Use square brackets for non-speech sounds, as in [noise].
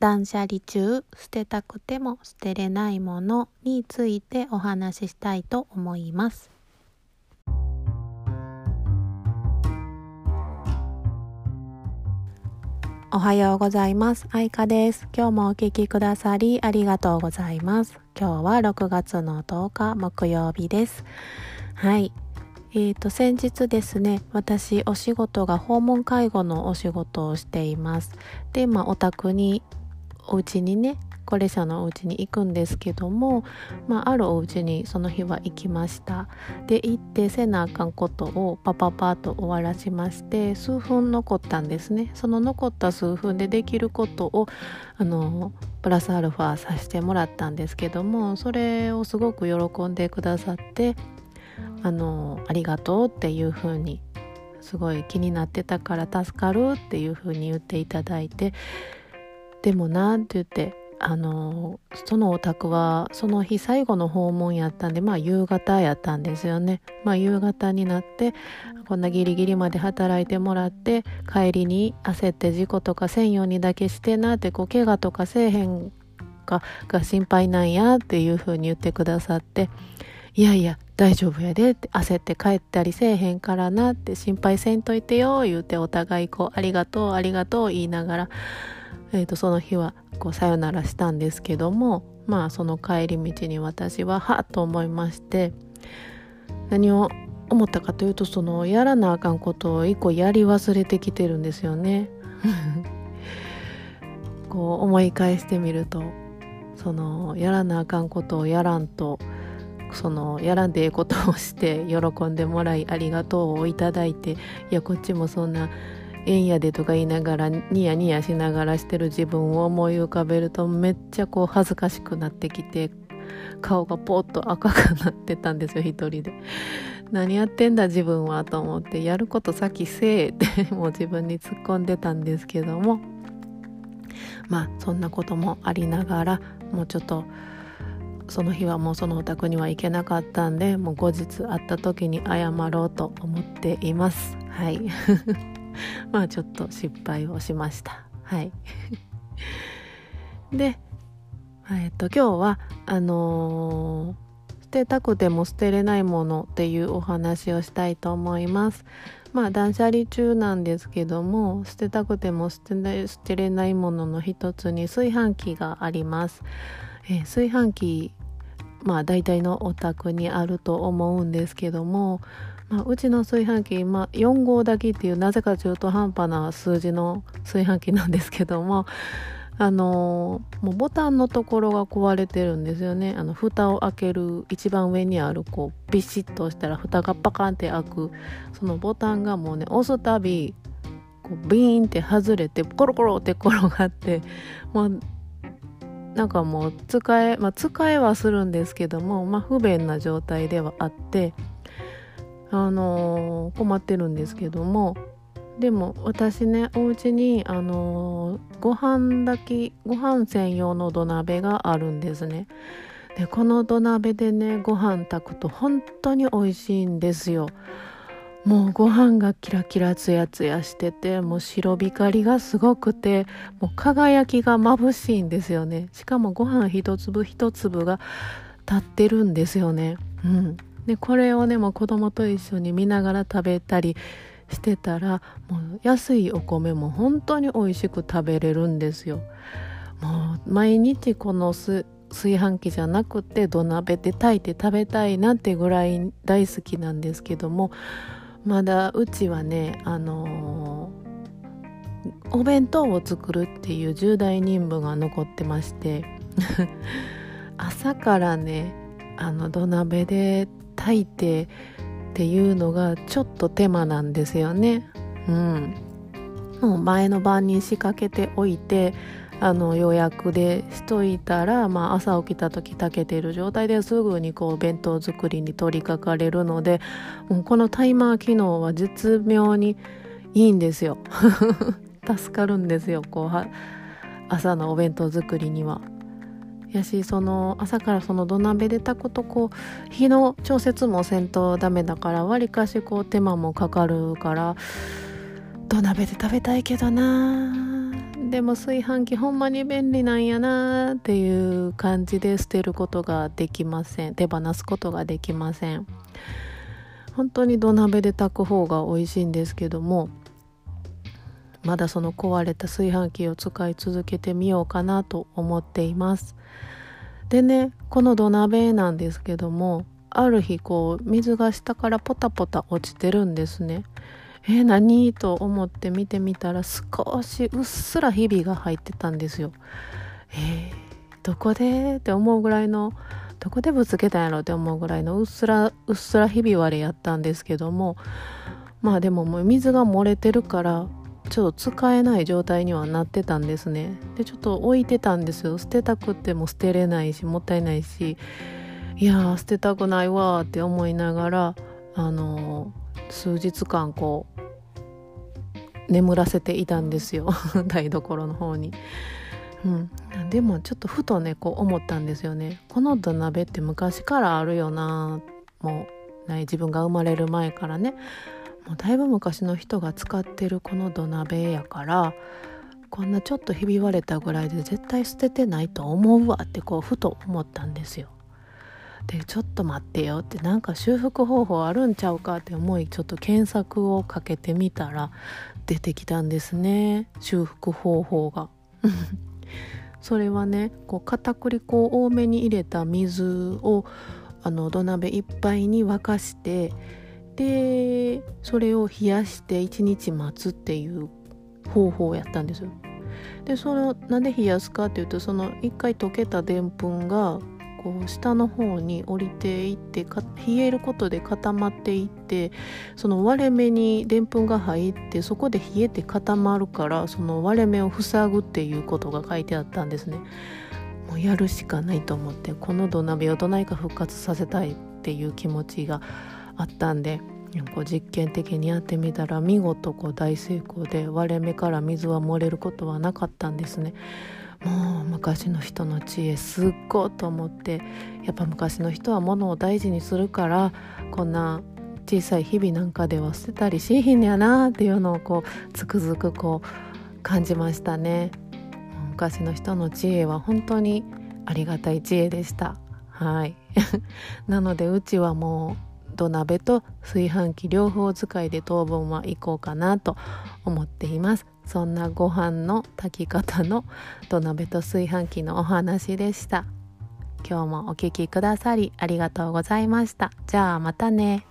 断捨離中捨てたくても捨てれないものについてお話ししたいと思いますおはようございます。愛花です。今日もお聞きくださりありがとうございます。今日は6月の10日木曜日です。はい。えーと、先日ですね私お仕事が訪問介護のお仕事をしていますでまあお宅にお家にね高齢者のお家に行くんですけども、まあ、あるお家にその日は行きました。で行ってせなあかんことをパパパッと終わらしまして数分残ったんですね。その残った数分でできることをあのプラスアルファさせてもらったんですけどもそれをすごく喜んでくださってあのありがとうっていう風にすごい気になってたから助かるっていう風に言っていただいてでもなって言ってあのそのお宅はその日最後の訪問やったんでまあ夕方やったんですよね。まあ夕方になってこんなギリギリまで働いてもらって帰りに焦って事故とかせんようにだけしてなってこう怪我とかせえへんかが心配なんやっていうふうに言ってくださっていやいや大丈夫やでって焦って帰ったりせえへんからなって心配せんといてよ言うてお互いこうありがとうありがとう言いながらえーと、その日はこうさよならしたんですけどもまあその帰り道に私ははっと思いまして何を思ったかというとそのやらなあかんことを一個やり忘れてきてるんですよね。[laughs] こう思い返してみるとそのやらなあかんことをやらんとそのやらんでええことをして喜んでもらいありがとうをいただいていやこっちもそんなえんやでとか言いながらニヤニヤしながらしてる自分を思い浮かべるとめっちゃこう恥ずかしくなってきて顔がポッと赤くなってたんですよ一人で。何やってんだ自分はと思ってやること先せえって [laughs] もう自分に突っ込んでたんですけども。まあそんなこともありながらもうちょっとその日はもうそのお宅には行けなかったんでもう後日会った時に謝ろうと思っています。はい。[laughs] [laughs] まあちょっと失敗をしました。はい。[laughs] でえっと今日はあのー、捨てたくても捨てれないものっていうお話をしたいと思います。まあ断捨離中なんですけども捨てたくても捨て捨てれないものの一つに炊飯器があります、えー、炊飯器まあ大体のお宅にあると思うんですけどもまあ、うちの炊飯器、まあ、4号炊きっていうなぜか中途半端な数字の炊飯器なんですけども [laughs] あの、もうボタンのところが壊れてるんですよね。あの蓋を開ける一番上にあるこうビシッとしたら蓋がパカンって開くそのボタンがもうね押すたびこうビーンって外れてコロコロって転がってもうなんかもう使え、まあ、使えはするんですけども、まあ、不便な状態ではあってあのー、困ってるんですけども。でも私ねお家にあのー、ご飯炊きご飯専用の土鍋があるんですね。でこの土鍋でねご飯炊くと本当に美味しいんですよ。もうご飯がキラキラツヤツヤしててもう白光がすごくてもう輝きが眩しいんですよね。しかもご飯一粒一粒が立ってるんですよね。うん。でこれをねもう子供と一緒に見ながら食べたりしてたらもう安いお米も本当に美味しく食べれるんですよ。もう毎日この炊飯器じゃなくて土鍋で炊いて食べたいなってぐらい大好きなんですけどもまだうちはねあのー、お弁当を作るっていう重大任務が残ってまして [laughs] 朝からねあの土鍋で炊いてっていうのがちょっと手間なんですよね。うん、もう前の晩に仕掛けておいてあの予約でしといたら、まあ、朝起きた時炊けてる状態ですぐにこう弁当作りに取り掛かれるのでもうこのタイマー機能は絶妙にいいんですよ [laughs] 助かるんですよこう朝のお弁当作りには。やしその朝からその土鍋で炊くとこう火の調節もせんとダメだからわりかしこう手間もかかるから土鍋で食べたいけどな。でも炊飯器ほんまに便利なんやなっていう感じで捨てることができません。手放すことができません。本当に土鍋で炊く方が美味しいんですけどもまだその壊れた炊飯器を使い続けてみようかなと思っています。でねこの土鍋なんですけどもある日こう水が下からポタポタ落ちてるんですね。えー、何と思って見てみたら少しうっすらひびが入ってたんですよ。えー、どこでって思うぐらいのどこでぶつけたんやろって思うぐらいのうっすらうっすらひび割れやったんですけどもまあでももう水が漏れてるからちょっと使えない状態にはなってたんですね。でちょっと置いてたんですよ。捨てたくても捨てれないしもったいないし。いやー捨てたくないわって思いながらあのー、数日間こう眠らせていたんですよ。[laughs] 台所の方に。うん、でもちょっとふとねこう思ったんですよね。この土鍋って昔からあるよなもう、ね、自分が生まれる前からね。もうだいぶ昔の人が使ってるこの土鍋やからこんなちょっとひび割れたぐらいで絶対捨ててないと思うわってこうふと思ったんですよ。でちょっと待ってよってなんか修復方法あるんちゃうかって思いちょっと検索をかけてみたら出てきたんですね修復方法が。[laughs] それはねこう片栗粉を多めに入れた水をあの土鍋いっぱいに沸かしてでそれを冷やして1日待つっていう方法をやったんですよ。でそのなんで冷やすかっていうとその1回溶けたでんぷんがこう下の方に降りていって冷えることで固まっていってその割れ目にでんぷんが入ってそこで冷えて固まるからその割れ目を塞ぐっていうことが書いてあったんですね。もうやるしかないと思ってこの土鍋をどないか復活させたいっていう気持ちがあったんでこう実験的にやってみたら見事こう大成功で割れ目から水は漏れることはなかったんですね。もう昔の人の知恵すっごいと思ってやっぱ昔の人は物を大事にするからこんな小さい日々なんかでは捨てたりしひんやなっていうのをこうつくづくこう感じましたね。昔の人の知恵は本当にありがたい知恵でした。はい。[laughs] なのでうちはもう土鍋と炊飯器両方使いで当分は行こうかなと思っています。そんなご飯の炊き方の土鍋と炊飯器のお話でした。今日もお聴きくださりありがとうございました。じゃあまたね。